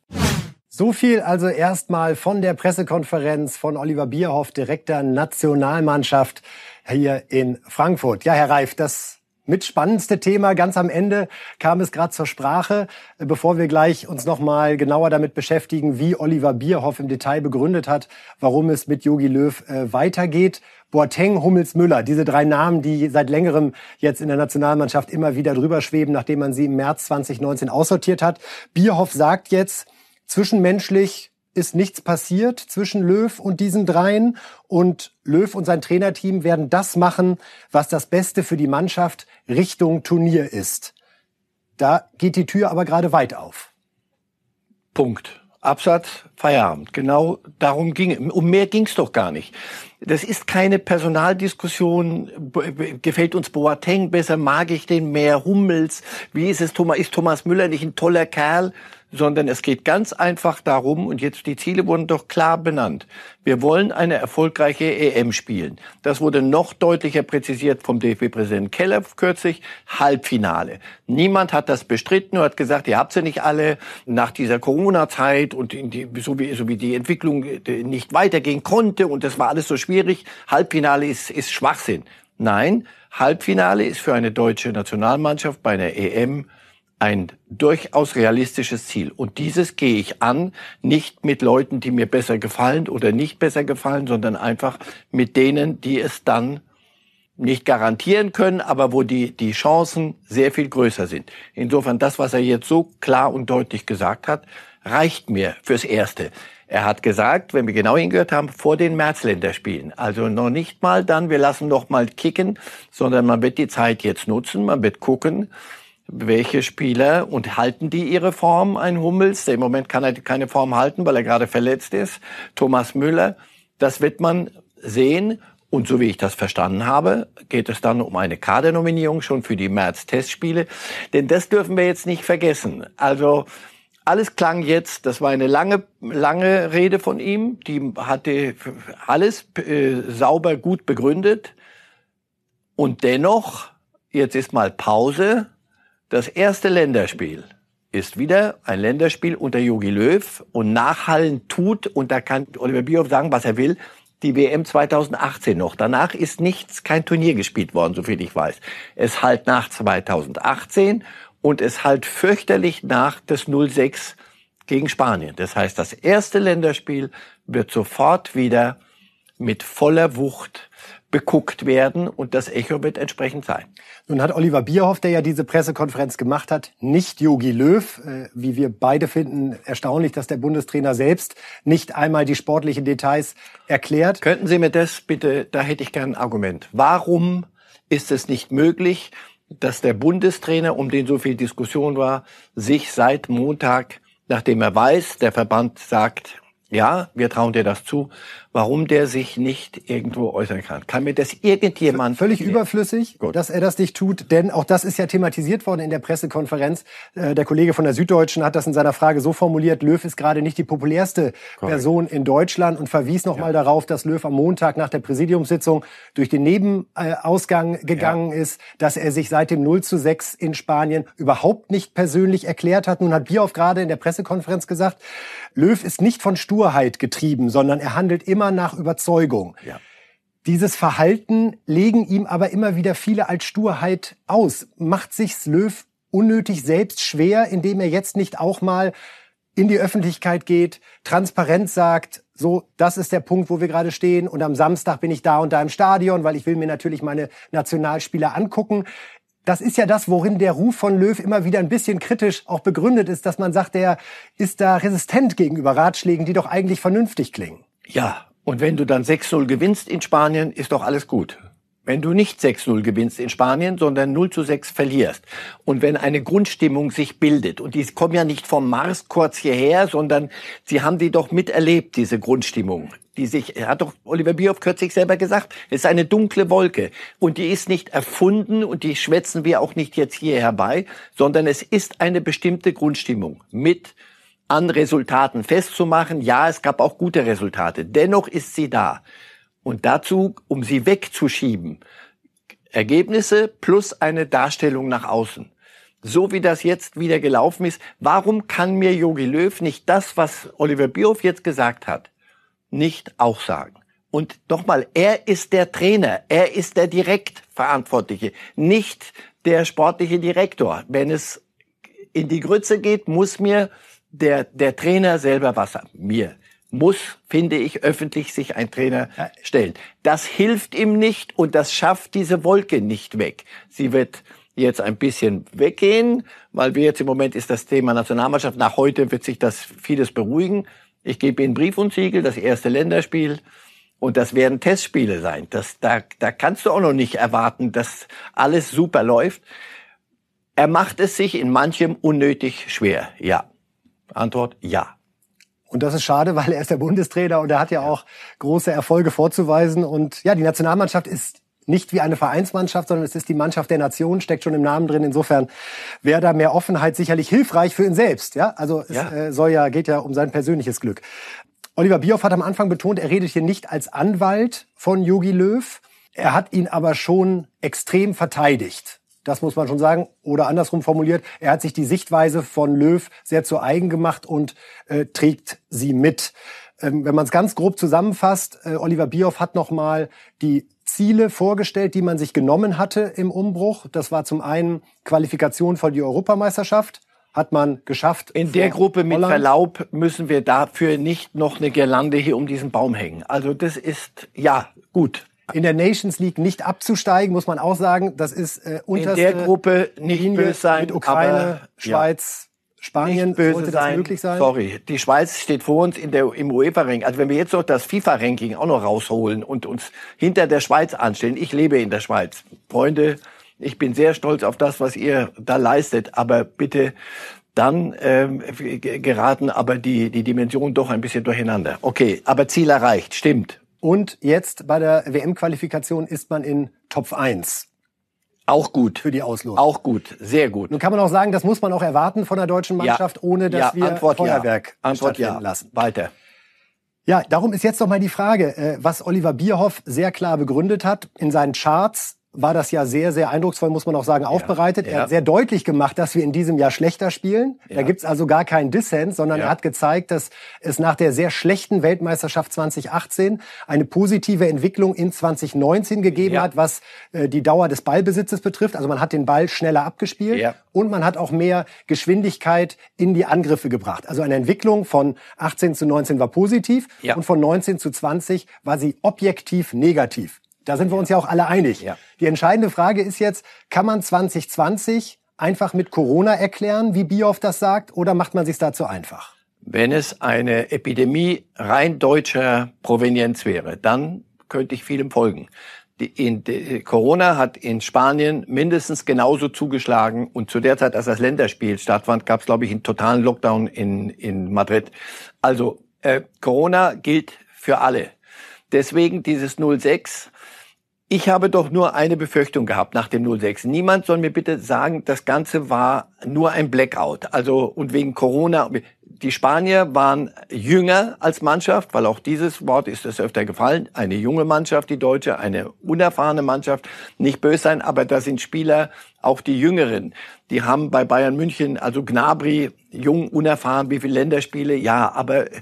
So viel also erstmal von der Pressekonferenz von Oliver Bierhoff, Direktor Nationalmannschaft hier in Frankfurt. Ja, Herr Reif, das mit spannendste Thema. Ganz am Ende kam es gerade zur Sprache, bevor wir gleich uns noch mal genauer damit beschäftigen, wie Oliver Bierhoff im Detail begründet hat, warum es mit Yogi Löw äh, weitergeht. Boateng, Hummels, Müller, diese drei Namen, die seit längerem jetzt in der Nationalmannschaft immer wieder drüber schweben, nachdem man sie im März 2019 aussortiert hat. Bierhoff sagt jetzt, zwischenmenschlich ist nichts passiert zwischen Löw und diesen dreien. Und Löw und sein Trainerteam werden das machen, was das Beste für die Mannschaft Richtung Turnier ist. Da geht die Tür aber gerade weit auf. Punkt. Absatz, Feierabend. Genau darum ging Um mehr ging's doch gar nicht. Das ist keine Personaldiskussion. Gefällt uns Boateng besser? Mag ich den mehr? Hummels? Wie ist es Thomas? Ist Thomas Müller nicht ein toller Kerl? Sondern es geht ganz einfach darum, und jetzt die Ziele wurden doch klar benannt. Wir wollen eine erfolgreiche EM spielen. Das wurde noch deutlicher präzisiert vom DFB-Präsidenten Keller kürzlich. Halbfinale. Niemand hat das bestritten und hat gesagt, ihr habt sie nicht alle nach dieser Corona-Zeit und die, so, wie, so wie die Entwicklung nicht weitergehen konnte und das war alles so schwierig. Halbfinale ist, ist Schwachsinn. Nein, Halbfinale ist für eine deutsche Nationalmannschaft bei einer EM ein durchaus realistisches Ziel. Und dieses gehe ich an, nicht mit Leuten, die mir besser gefallen oder nicht besser gefallen, sondern einfach mit denen, die es dann nicht garantieren können, aber wo die, die Chancen sehr viel größer sind. Insofern, das, was er jetzt so klar und deutlich gesagt hat, reicht mir fürs Erste. Er hat gesagt, wenn wir genau hingehört haben, vor den Märzländerspielen. Also noch nicht mal dann, wir lassen noch mal kicken, sondern man wird die Zeit jetzt nutzen, man wird gucken, welche Spieler und halten die ihre Form, ein Hummels, der im Moment kann er keine Form halten, weil er gerade verletzt ist, Thomas Müller, das wird man sehen Und so wie ich das verstanden habe, geht es dann um eine Kadernominierung schon für die März-Testspiele. Denn das dürfen wir jetzt nicht vergessen. Also alles klang jetzt, das war eine lange, lange Rede von ihm, die hatte alles äh, sauber gut begründet. Und dennoch, jetzt ist mal Pause, das erste Länderspiel ist wieder ein Länderspiel unter Jogi Löw und nachhallen tut, und da kann Oliver Bierhoff sagen, was er will, die WM 2018 noch. Danach ist nichts, kein Turnier gespielt worden, soviel ich weiß. Es halt nach 2018 und es halt fürchterlich nach des 06 gegen Spanien. Das heißt, das erste Länderspiel wird sofort wieder mit voller Wucht beguckt werden und das Echo wird entsprechend sein. Nun hat Oliver Bierhoff, der ja diese Pressekonferenz gemacht hat, nicht Jogi Löw, äh, wie wir beide finden, erstaunlich, dass der Bundestrainer selbst nicht einmal die sportlichen Details erklärt. Könnten Sie mir das bitte, da hätte ich gern ein Argument. Warum ist es nicht möglich, dass der Bundestrainer, um den so viel Diskussion war, sich seit Montag, nachdem er weiß, der Verband sagt, ja, wir trauen dir das zu, warum der sich nicht irgendwo äußern kann. Kann mir das irgendjemand... Völlig erklären? überflüssig, Gut. dass er das nicht tut, denn auch das ist ja thematisiert worden in der Pressekonferenz. Äh, der Kollege von der Süddeutschen hat das in seiner Frage so formuliert, Löw ist gerade nicht die populärste Correct. Person in Deutschland und verwies nochmal ja. darauf, dass Löw am Montag nach der Präsidiumssitzung durch den Nebenausgang gegangen ja. ist, dass er sich seit dem 0 zu 6 in Spanien überhaupt nicht persönlich erklärt hat. Nun hat Bierhoff gerade in der Pressekonferenz gesagt, Löw ist nicht von Sturheit getrieben, sondern er handelt immer nach Überzeugung. Ja. Dieses Verhalten legen ihm aber immer wieder viele als Sturheit aus. Macht sich's Löw unnötig selbst schwer, indem er jetzt nicht auch mal in die Öffentlichkeit geht, transparent sagt, so, das ist der Punkt, wo wir gerade stehen und am Samstag bin ich da und da im Stadion, weil ich will mir natürlich meine Nationalspieler angucken. Das ist ja das, worin der Ruf von Löw immer wieder ein bisschen kritisch auch begründet ist, dass man sagt, der ist da resistent gegenüber Ratschlägen, die doch eigentlich vernünftig klingen. Ja, und wenn du dann 6-0 gewinnst in Spanien, ist doch alles gut. Wenn du nicht 6-0 gewinnst in Spanien, sondern 0 zu 6 verlierst. Und wenn eine Grundstimmung sich bildet, und die kommen ja nicht vom Mars kurz hierher, sondern sie haben die doch miterlebt, diese Grundstimmung. Die sich, hat doch Oliver Bierhoff kürzlich selber gesagt, es ist eine dunkle Wolke. Und die ist nicht erfunden und die schwätzen wir auch nicht jetzt hier herbei, sondern es ist eine bestimmte Grundstimmung mit an Resultaten festzumachen. Ja, es gab auch gute Resultate. Dennoch ist sie da. Und dazu, um sie wegzuschieben, Ergebnisse plus eine Darstellung nach außen. So wie das jetzt wieder gelaufen ist, warum kann mir Jogi Löw nicht das, was Oliver Bierhoff jetzt gesagt hat, nicht auch sagen? Und nochmal, er ist der Trainer, er ist der Direktverantwortliche, nicht der sportliche Direktor. Wenn es in die Grütze geht, muss mir der, der Trainer selber was mir muss, finde ich, öffentlich sich ein Trainer stellen. Das hilft ihm nicht und das schafft diese Wolke nicht weg. Sie wird jetzt ein bisschen weggehen, weil wir jetzt im Moment ist das Thema Nationalmannschaft. Nach heute wird sich das vieles beruhigen. Ich gebe Ihnen Brief und Siegel, das erste Länderspiel. Und das werden Testspiele sein. Das, da, da kannst du auch noch nicht erwarten, dass alles super läuft. Er macht es sich in manchem unnötig schwer, ja. Antwort ja. Und das ist schade, weil er ist der Bundestrainer und er hat ja auch große Erfolge vorzuweisen. Und ja, die Nationalmannschaft ist nicht wie eine Vereinsmannschaft, sondern es ist die Mannschaft der Nation, steckt schon im Namen drin. Insofern wäre da mehr Offenheit sicherlich hilfreich für ihn selbst. Ja, also es ja. Äh, soll ja geht ja um sein persönliches Glück. Oliver Bierhoff hat am Anfang betont, er redet hier nicht als Anwalt von Yogi Löw. Er hat ihn aber schon extrem verteidigt. Das muss man schon sagen. Oder andersrum formuliert, er hat sich die Sichtweise von Löw sehr zu eigen gemacht und äh, trägt sie mit. Ähm, wenn man es ganz grob zusammenfasst, äh, Oliver Bierhoff hat nochmal die Ziele vorgestellt, die man sich genommen hatte im Umbruch. Das war zum einen Qualifikation für die Europameisterschaft hat man geschafft. In der Gruppe mit Holland. Verlaub müssen wir dafür nicht noch eine Girlande hier um diesen Baum hängen. Also das ist ja gut in der Nations League nicht abzusteigen, muss man auch sagen. Das ist äh, unterste In der Gruppe nicht Linie böse sein, mit Ukraine, aber, Schweiz, ja. Spanien nicht böse sein. möglich sein? Sorry, die Schweiz steht vor uns in der, im UEFA-Ranking. Also wenn wir jetzt noch das FIFA-Ranking auch noch rausholen und uns hinter der Schweiz anstellen, ich lebe in der Schweiz. Freunde, ich bin sehr stolz auf das, was ihr da leistet, aber bitte dann ähm, geraten aber die, die Dimensionen doch ein bisschen durcheinander. Okay, aber Ziel erreicht, stimmt Und jetzt bei der WM-Qualifikation ist man in Top 1. Auch gut. Für die Auslosung. Auch gut, sehr gut. Nun kann man auch sagen, das muss man auch erwarten von der deutschen Mannschaft, ja. ohne dass ja, wir Antwort Feuerwerk ja. Antwort ja. lassen. Weiter. Ja, darum ist jetzt noch mal die Frage, äh, was Oliver Bierhoff sehr klar begründet hat in seinen Charts war das ja sehr, sehr eindrucksvoll, muss man auch sagen, aufbereitet. Ja, ja. Er hat sehr deutlich gemacht, dass wir in diesem Jahr schlechter spielen. Ja. Da gibt's also gar keinen Dissens, sondern er hat gezeigt, dass es nach der sehr schlechten Weltmeisterschaft 2018 eine positive Entwicklung in 2019 gegeben hat, was äh, die Dauer des Ballbesitzes betrifft. Also man hat den Ball schneller abgespielt und man hat auch mehr Geschwindigkeit in die Angriffe gebracht. Also eine Entwicklung von 18 zu 19 war positiv und von 19 zu 20 war sie objektiv negativ. Da sind wir uns ja auch alle einig. Ja. Die entscheidende Frage ist jetzt, kann man 2020 einfach mit Corona erklären, wie Bioff das sagt, oder macht man sich dazu einfach? Wenn es eine Epidemie rein deutscher Provenienz wäre, dann könnte ich vielem folgen. Die, in, die, Corona hat in Spanien mindestens genauso zugeschlagen und zu der Zeit, als das Länderspiel stattfand, gab es, glaube ich, einen totalen Lockdown in, in Madrid. Also äh, Corona gilt für alle. Deswegen dieses 06 ich habe doch nur eine Befürchtung gehabt nach dem 06. Niemand soll mir bitte sagen, das Ganze war nur ein Blackout. Also, und wegen Corona. Die Spanier waren jünger als Mannschaft, weil auch dieses Wort ist es öfter gefallen. Eine junge Mannschaft, die Deutsche, eine unerfahrene Mannschaft. Nicht böse sein, aber da sind Spieler, auch die Jüngeren. Die haben bei Bayern München, also Gnabry, jung, unerfahren, wie viele Länderspiele, ja, aber äh,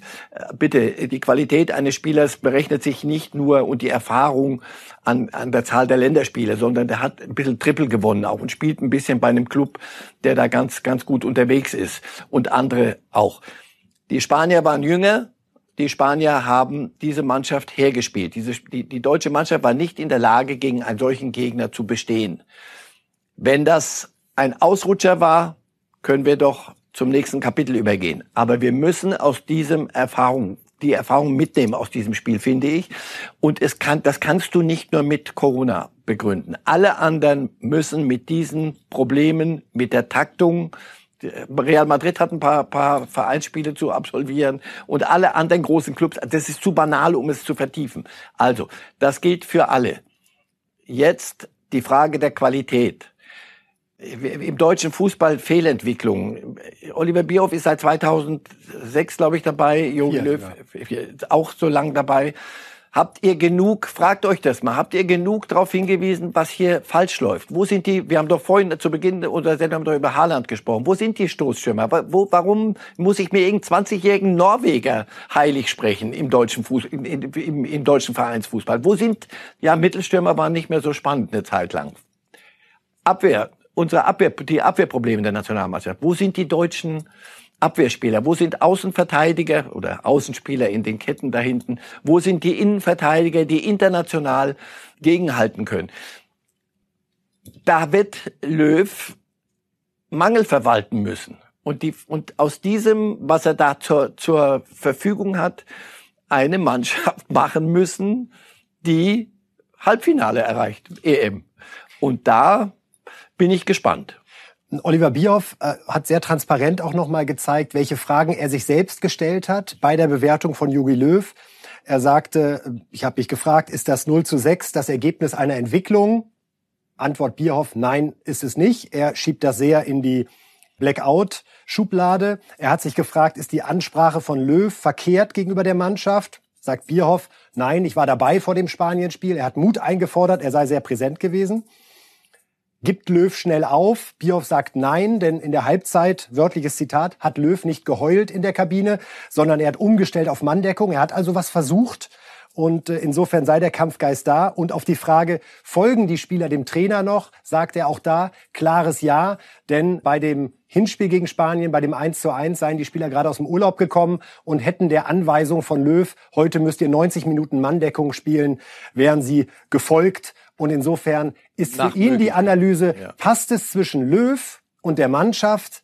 bitte, die Qualität eines Spielers berechnet sich nicht nur und die Erfahrung an, an der Zahl der Länderspiele, sondern der hat ein bisschen Triple gewonnen auch und spielt ein bisschen bei einem Club, der da ganz, ganz gut unterwegs ist und andere auch. Die Spanier waren jünger, die Spanier haben diese Mannschaft hergespielt. Diese, die, die deutsche Mannschaft war nicht in der Lage, gegen einen solchen Gegner zu bestehen. Wenn das ein Ausrutscher war, können wir doch zum nächsten Kapitel übergehen. Aber wir müssen aus diesem Erfahrung, die Erfahrung mitnehmen aus diesem Spiel, finde ich. Und es kann, das kannst du nicht nur mit Corona begründen. Alle anderen müssen mit diesen Problemen, mit der Taktung, Real Madrid hat ein paar, paar Vereinsspiele zu absolvieren und alle anderen großen Clubs. Das ist zu banal, um es zu vertiefen. Also, das gilt für alle. Jetzt die Frage der Qualität im deutschen Fußball Fehlentwicklung. Oliver Bierhoff ist seit 2006, glaube ich, dabei. Jogi Löw ja. auch so lang dabei. Habt ihr genug, fragt euch das mal, habt ihr genug darauf hingewiesen, was hier falsch läuft? Wo sind die, wir haben doch vorhin zu Beginn unserer Sendung doch über Haaland gesprochen, wo sind die Stoßschirmer? Wo, warum muss ich mir irgendeinen 20-jährigen Norweger heilig sprechen im deutschen, Fuß, im, im, im deutschen Vereinsfußball? Wo sind, ja, Mittelstürmer waren nicht mehr so spannend eine Zeit lang. Abwehr, unsere Abwehr, die Abwehrprobleme der Nationalmannschaft. Wo sind die deutschen Abwehrspieler? Wo sind Außenverteidiger oder Außenspieler in den Ketten da hinten? Wo sind die Innenverteidiger, die international gegenhalten können? Da wird Löw Mangel verwalten müssen. Und, die, und aus diesem, was er da zur, zur Verfügung hat, eine Mannschaft machen müssen, die Halbfinale erreicht, EM. Und da bin ich gespannt. Oliver Bierhoff äh, hat sehr transparent auch nochmal gezeigt, welche Fragen er sich selbst gestellt hat bei der Bewertung von Jogi Löw. Er sagte, ich habe mich gefragt, ist das 0 zu 6 das Ergebnis einer Entwicklung? Antwort Bierhoff, nein, ist es nicht. Er schiebt das sehr in die Blackout-Schublade. Er hat sich gefragt, ist die Ansprache von Löw verkehrt gegenüber der Mannschaft? Sagt Bierhoff, nein, ich war dabei vor dem Spanienspiel. Er hat Mut eingefordert, er sei sehr präsent gewesen. Gibt Löw schnell auf? Bioff sagt nein, denn in der Halbzeit, wörtliches Zitat, hat Löw nicht geheult in der Kabine, sondern er hat umgestellt auf Manndeckung. Er hat also was versucht. Und äh, insofern sei der Kampfgeist da. Und auf die Frage, folgen die Spieler dem Trainer noch, sagt er auch da klares Ja. Denn bei dem Hinspiel gegen Spanien, bei dem 1 zu 1, seien die Spieler gerade aus dem Urlaub gekommen und hätten der Anweisung von Löw, heute müsst ihr 90 Minuten Manndeckung spielen, wären sie gefolgt. Und insofern ist für ihn die Analyse, ja. passt es zwischen Löw und der Mannschaft?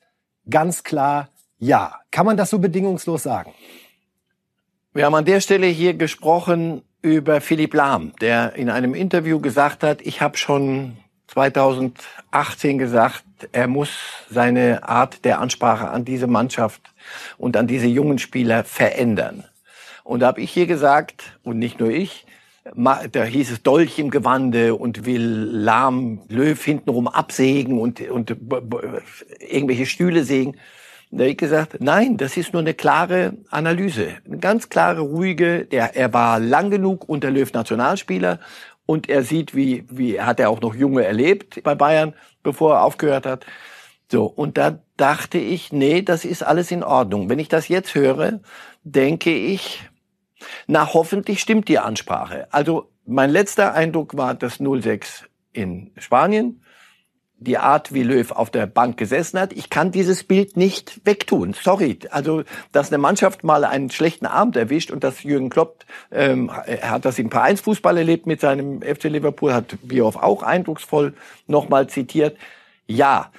Ganz klar ja. Kann man das so bedingungslos sagen? Wir haben an der Stelle hier gesprochen über Philipp Lahm, der in einem Interview gesagt hat, ich habe schon 2018 gesagt, er muss seine Art der Ansprache an diese Mannschaft und an diese jungen Spieler verändern. Und da habe ich hier gesagt, und nicht nur ich, da hieß es Dolch im Gewande und will Lahm Löw hintenrum absägen und, und irgendwelche Stühle sägen. Da habe ich gesagt, nein, das ist nur eine klare Analyse. Eine ganz klare, ruhige, der, er war lang genug unter Löw Nationalspieler und er sieht, wie, wie hat er auch noch Junge erlebt bei Bayern, bevor er aufgehört hat. So, und da dachte ich, nee, das ist alles in Ordnung. Wenn ich das jetzt höre, denke ich, na, hoffentlich stimmt die Ansprache. Also mein letzter Eindruck war das 06 in Spanien. Die Art, wie Löw auf der Bank gesessen hat. Ich kann dieses Bild nicht wegtun. Sorry. Also, dass eine Mannschaft mal einen schlechten Abend erwischt und dass Jürgen Klopp, ähm, er hat das im Vereinsfußball erlebt mit seinem FC Liverpool, hat Bioff auch eindrucksvoll nochmal zitiert. Ja,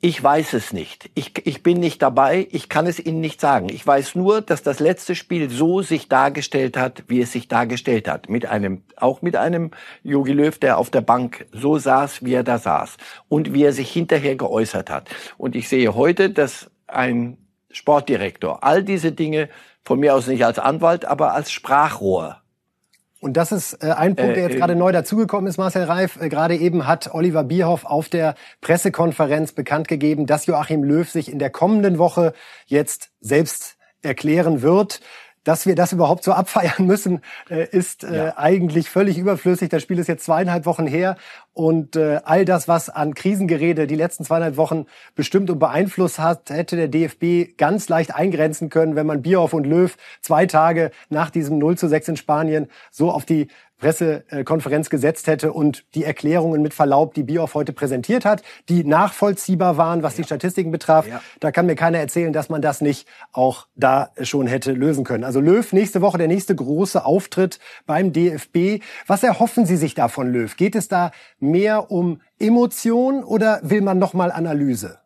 ich weiß es nicht. Ich, ich bin nicht dabei. Ich kann es Ihnen nicht sagen. Ich weiß nur, dass das letzte Spiel so sich dargestellt hat, wie es sich dargestellt hat. Mit einem, auch mit einem Jogi Löw, der auf der Bank so saß, wie er da saß. Und wie er sich hinterher geäußert hat. Und ich sehe heute, dass ein Sportdirektor all diese Dinge von mir aus nicht als Anwalt, aber als Sprachrohr und das ist äh, ein Punkt, der jetzt äh, gerade neu dazugekommen ist, Marcel Reif. Äh, gerade eben hat Oliver Bierhoff auf der Pressekonferenz bekannt gegeben, dass Joachim Löw sich in der kommenden Woche jetzt selbst erklären wird. Dass wir das überhaupt so abfeiern müssen, äh, ist äh, ja. eigentlich völlig überflüssig. Das Spiel ist jetzt zweieinhalb Wochen her und äh, all das, was an Krisengerede die letzten zweieinhalb Wochen bestimmt und beeinflusst hat, hätte der DFB ganz leicht eingrenzen können, wenn man Bierhoff und Löw zwei Tage nach diesem 0 zu 6 in Spanien so auf die Pressekonferenz gesetzt hätte und die Erklärungen mit Verlaub, die Bioff heute präsentiert hat, die nachvollziehbar waren, was ja. die Statistiken betraf. Ja. Da kann mir keiner erzählen, dass man das nicht auch da schon hätte lösen können. Also Löw, nächste Woche der nächste große Auftritt beim DFB. Was erhoffen Sie sich da von Löw? Geht es da mehr um Emotion oder will man nochmal Analyse?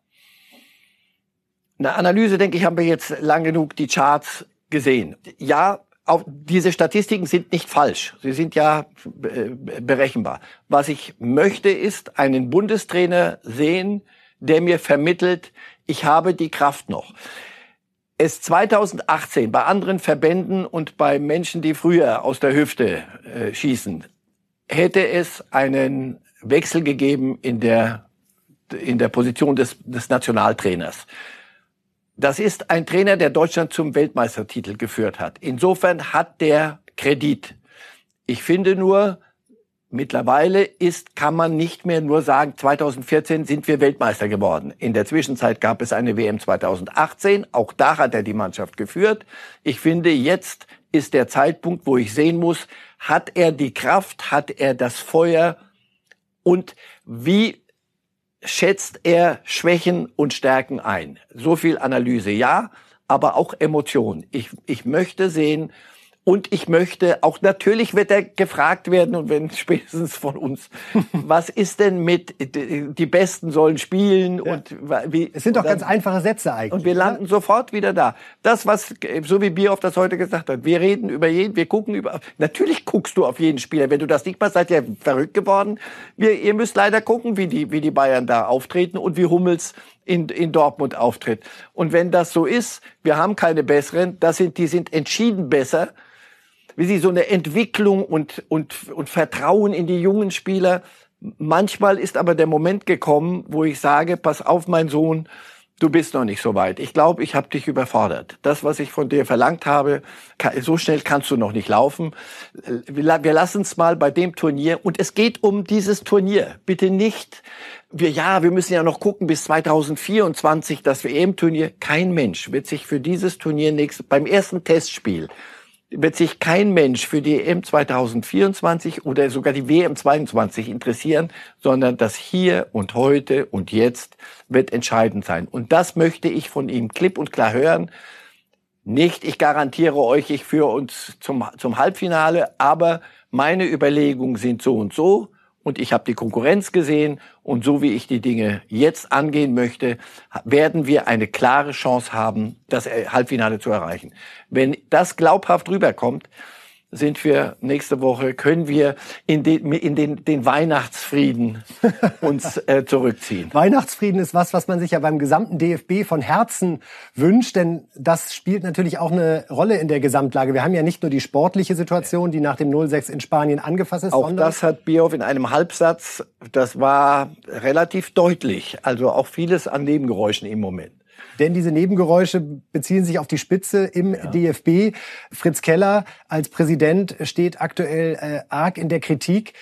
Eine Analyse, denke ich, haben wir jetzt lang genug die Charts gesehen. Ja, auch diese Statistiken sind nicht falsch. Sie sind ja äh, berechenbar. Was ich möchte, ist einen Bundestrainer sehen, der mir vermittelt, ich habe die Kraft noch. Es 2018 bei anderen Verbänden und bei Menschen, die früher aus der Hüfte äh, schießen, hätte es einen Wechsel gegeben in der, in der Position des, des Nationaltrainers. Das ist ein Trainer, der Deutschland zum Weltmeistertitel geführt hat. Insofern hat der Kredit. Ich finde nur, mittlerweile ist, kann man nicht mehr nur sagen, 2014 sind wir Weltmeister geworden. In der Zwischenzeit gab es eine WM 2018. Auch da hat er die Mannschaft geführt. Ich finde, jetzt ist der Zeitpunkt, wo ich sehen muss, hat er die Kraft, hat er das Feuer und wie schätzt er Schwächen und Stärken ein. So viel Analyse, ja, aber auch Emotion. Ich, ich möchte sehen, und ich möchte, auch natürlich wird er gefragt werden, und wenn spätestens von uns, was ist denn mit, die Besten sollen spielen ja. und wie. Es sind doch ganz einfache Sätze eigentlich. Und wir landen sofort wieder da. Das, was, so wie Bierhoff das heute gesagt hat, wir reden über jeden, wir gucken über, natürlich guckst du auf jeden Spieler. Wenn du das nicht machst, seid ihr verrückt geworden. Wir, ihr müsst leider gucken, wie die, wie die Bayern da auftreten und wie Hummels in, in Dortmund auftritt. Und wenn das so ist, wir haben keine besseren, das sind, die sind entschieden besser wie sie so eine Entwicklung und, und, und Vertrauen in die jungen Spieler. Manchmal ist aber der Moment gekommen, wo ich sage, pass auf, mein Sohn, du bist noch nicht so weit. Ich glaube, ich habe dich überfordert. Das, was ich von dir verlangt habe, so schnell kannst du noch nicht laufen. Wir lassen es mal bei dem Turnier. Und es geht um dieses Turnier. Bitte nicht, wir, ja, wir müssen ja noch gucken bis 2024, das WM-Turnier. Kein Mensch wird sich für dieses Turnier nächstes, beim ersten Testspiel wird sich kein Mensch für die EM 2024 oder sogar die WM 22 interessieren, sondern das hier und heute und jetzt wird entscheidend sein. Und das möchte ich von ihm klipp und klar hören. Nicht, ich garantiere euch, ich führe uns zum, zum Halbfinale, aber meine Überlegungen sind so und so und ich habe die Konkurrenz gesehen und so wie ich die Dinge jetzt angehen möchte, werden wir eine klare Chance haben, das Halbfinale zu erreichen. Wenn das glaubhaft rüberkommt, sind wir nächste Woche, können wir in den, in den, den Weihnachtsfrieden uns äh, zurückziehen. Weihnachtsfrieden ist was, was man sich ja beim gesamten DFB von Herzen wünscht, denn das spielt natürlich auch eine Rolle in der Gesamtlage. Wir haben ja nicht nur die sportliche Situation, die nach dem 0-6 in Spanien angefasst ist, auch das hat Bierhoff in einem Halbsatz, das war relativ deutlich, also auch vieles an Nebengeräuschen im Moment. Denn diese Nebengeräusche beziehen sich auf die Spitze im ja. DFB. Fritz Keller als Präsident steht aktuell äh, arg in der Kritik.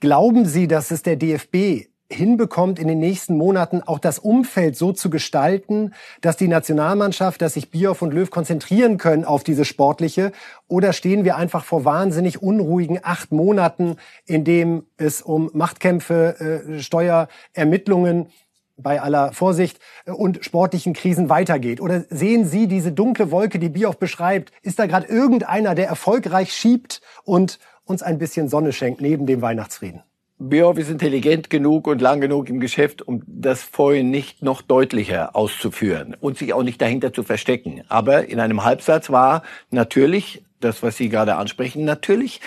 Glauben Sie, dass es der DFB hinbekommt, in den nächsten Monaten auch das Umfeld so zu gestalten, dass die Nationalmannschaft, dass sich Bierhoff und Löw konzentrieren können auf diese sportliche? Oder stehen wir einfach vor wahnsinnig unruhigen acht Monaten, in dem es um Machtkämpfe, äh, Steuerermittlungen bei aller Vorsicht äh, und sportlichen Krisen weitergeht? Oder sehen Sie diese dunkle Wolke, die Bioff beschreibt? Ist da gerade irgendeiner, der erfolgreich schiebt und uns ein bisschen Sonne schenkt neben dem Weihnachtsfrieden? Bioff ist intelligent genug und lang genug im Geschäft, um das vorhin nicht noch deutlicher auszuführen und sich auch nicht dahinter zu verstecken. Aber in einem Halbsatz war natürlich das, was Sie gerade ansprechen, natürlich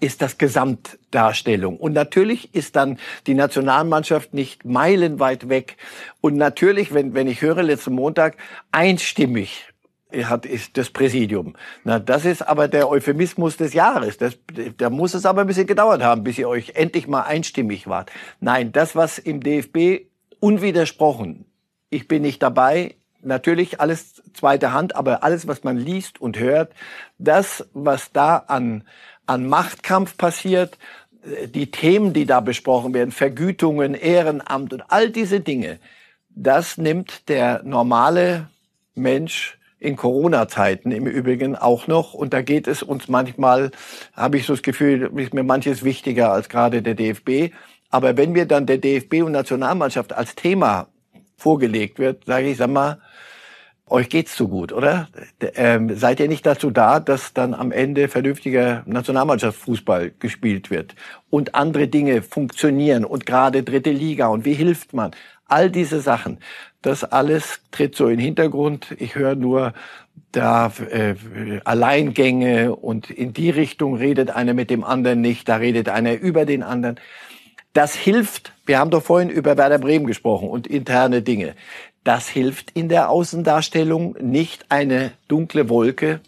ist das Gesamtdarstellung. Und natürlich ist dann die Nationalmannschaft nicht meilenweit weg. Und natürlich, wenn, wenn ich höre letzten Montag, einstimmig hat ist das Präsidium. Na, das ist aber der Euphemismus des Jahres. Das, da muss es aber ein bisschen gedauert haben, bis ihr euch endlich mal einstimmig wart. Nein, das, was im DFB unwidersprochen, ich bin nicht dabei, natürlich alles zweite Hand, aber alles, was man liest und hört, das, was da an an Machtkampf passiert, die Themen, die da besprochen werden, Vergütungen, Ehrenamt und all diese Dinge, das nimmt der normale Mensch in Corona-Zeiten im Übrigen auch noch. Und da geht es uns manchmal, habe ich so das Gefühl, ist mir manches wichtiger als gerade der DFB. Aber wenn mir dann der DFB und Nationalmannschaft als Thema vorgelegt wird, sage ich, sag mal, euch geht's zu gut, oder? Ähm, seid ihr nicht dazu da, dass dann am Ende vernünftiger Nationalmannschaftsfußball gespielt wird und andere Dinge funktionieren und gerade dritte Liga und wie hilft man? All diese Sachen, das alles tritt so in den Hintergrund. Ich höre nur da äh, Alleingänge und in die Richtung redet einer mit dem anderen nicht, da redet einer über den anderen. Das hilft. Wir haben doch vorhin über Werder Bremen gesprochen und interne Dinge. Das hilft in der Außendarstellung nicht eine dunkle Wolke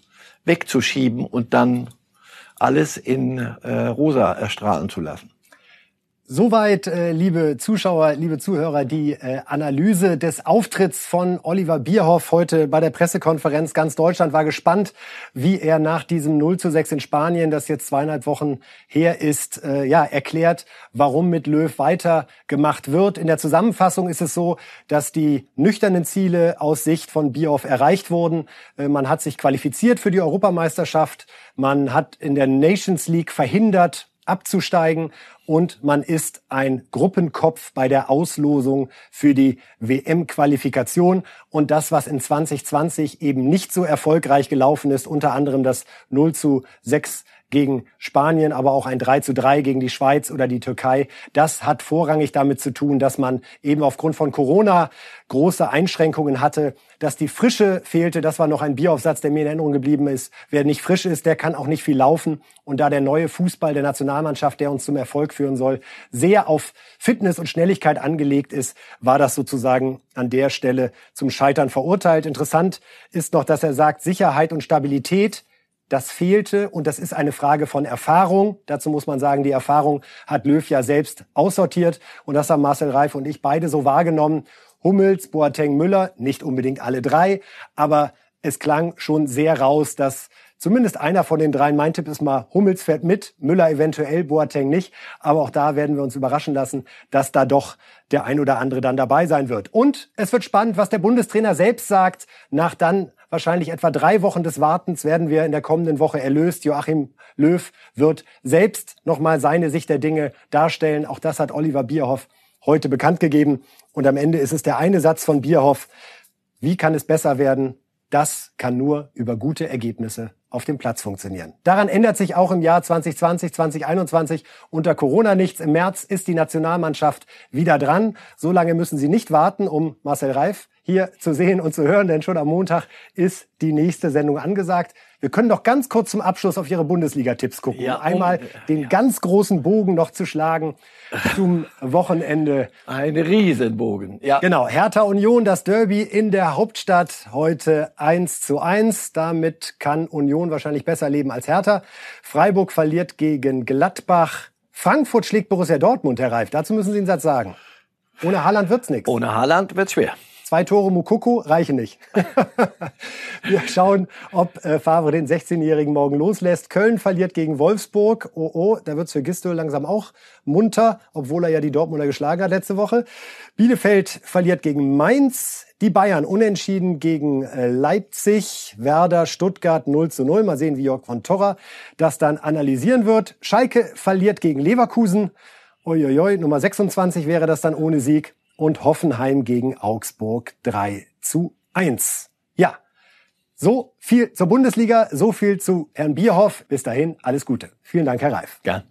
wegzuschieben und dann alles in äh, rosa erstrahlen zu lassen. Soweit, äh, liebe Zuschauer, liebe Zuhörer, die äh, Analyse des Auftritts von Oliver Bierhoff heute bei der Pressekonferenz. Ganz Deutschland war gespannt, wie er nach diesem 0 zu 6 in Spanien, das jetzt zweieinhalb Wochen her ist, äh, ja, erklärt, warum mit Löw weitergemacht wird. In der Zusammenfassung ist es so, dass die nüchternen Ziele aus Sicht von Bierhoff erreicht wurden. Äh, man hat sich qualifiziert für die Europameisterschaft. Man hat in der Nations League verhindert, abzusteigen und man ist ein Gruppenkopf bei der Auslosung für die WM-Qualifikation. Und das, was in 2020 eben nicht so erfolgreich gelaufen ist, unter anderem das 0 zu 6 gegen Spanien, aber auch ein 3 zu 3 gegen die Schweiz oder die Türkei. Das hat vorrangig damit zu tun, dass man eben aufgrund von Corona große Einschränkungen hatte, dass die Frische fehlte. Das war noch ein Bieraufsatz, der mir in Erinnerung geblieben ist. Wer nicht frisch ist, der kann auch nicht viel laufen. Und da der neue Fußball der Nationalmannschaft, der uns zum Erfolg führen soll, sehr auf Fitness und Schnelligkeit angelegt ist, war das sozusagen an der Stelle zum Scheitern verurteilt. Interessant ist noch, dass er sagt, Sicherheit und Stabilität das fehlte und das ist eine Frage von Erfahrung. Dazu muss man sagen, die Erfahrung hat Löw ja selbst aussortiert und das haben Marcel Reif und ich beide so wahrgenommen. Hummels, Boateng, Müller, nicht unbedingt alle drei, aber es klang schon sehr raus, dass zumindest einer von den dreien, mein Tipp ist mal, Hummels fährt mit, Müller eventuell, Boateng nicht, aber auch da werden wir uns überraschen lassen, dass da doch der ein oder andere dann dabei sein wird. Und es wird spannend, was der Bundestrainer selbst sagt, nach dann wahrscheinlich etwa drei Wochen des Wartens werden wir in der kommenden Woche erlöst. Joachim Löw wird selbst nochmal seine Sicht der Dinge darstellen. Auch das hat Oliver Bierhoff heute bekannt gegeben. Und am Ende ist es der eine Satz von Bierhoff. Wie kann es besser werden? Das kann nur über gute Ergebnisse auf dem Platz funktionieren. Daran ändert sich auch im Jahr 2020, 2021 unter Corona nichts. Im März ist die Nationalmannschaft wieder dran. So lange müssen Sie nicht warten, um Marcel Reif hier zu sehen und zu hören, denn schon am Montag ist die nächste Sendung angesagt. Wir können doch ganz kurz zum Abschluss auf Ihre Bundesliga-Tipps gucken. Ja, um, Einmal den ja. ganz großen Bogen noch zu schlagen zum Wochenende. Ein Riesenbogen. Ja. Genau. Hertha Union, das Derby in der Hauptstadt heute 1 zu 1. Damit kann Union wahrscheinlich besser leben als Hertha. Freiburg verliert gegen Gladbach. Frankfurt schlägt Borussia Dortmund, Herr Reif. Dazu müssen Sie einen Satz sagen. Ohne Haaland wird's nichts. Ohne Haaland wird's schwer. Zwei Tore Mukoko reichen nicht. Wir schauen, ob äh, Favre den 16-Jährigen morgen loslässt. Köln verliert gegen Wolfsburg. Oh, oh, da wird's für Gistol langsam auch munter, obwohl er ja die Dortmunder geschlagen hat letzte Woche. Bielefeld verliert gegen Mainz. Die Bayern unentschieden gegen äh, Leipzig. Werder Stuttgart 0 zu 0. Mal sehen, wie Jörg von Torra das dann analysieren wird. Schalke verliert gegen Leverkusen. Uiuiui, Nummer 26 wäre das dann ohne Sieg und Hoffenheim gegen Augsburg 3 zu 1. Ja, so viel zur Bundesliga, so viel zu Herrn Bierhoff. Bis dahin, alles Gute. Vielen Dank, Herr Reif. Gern.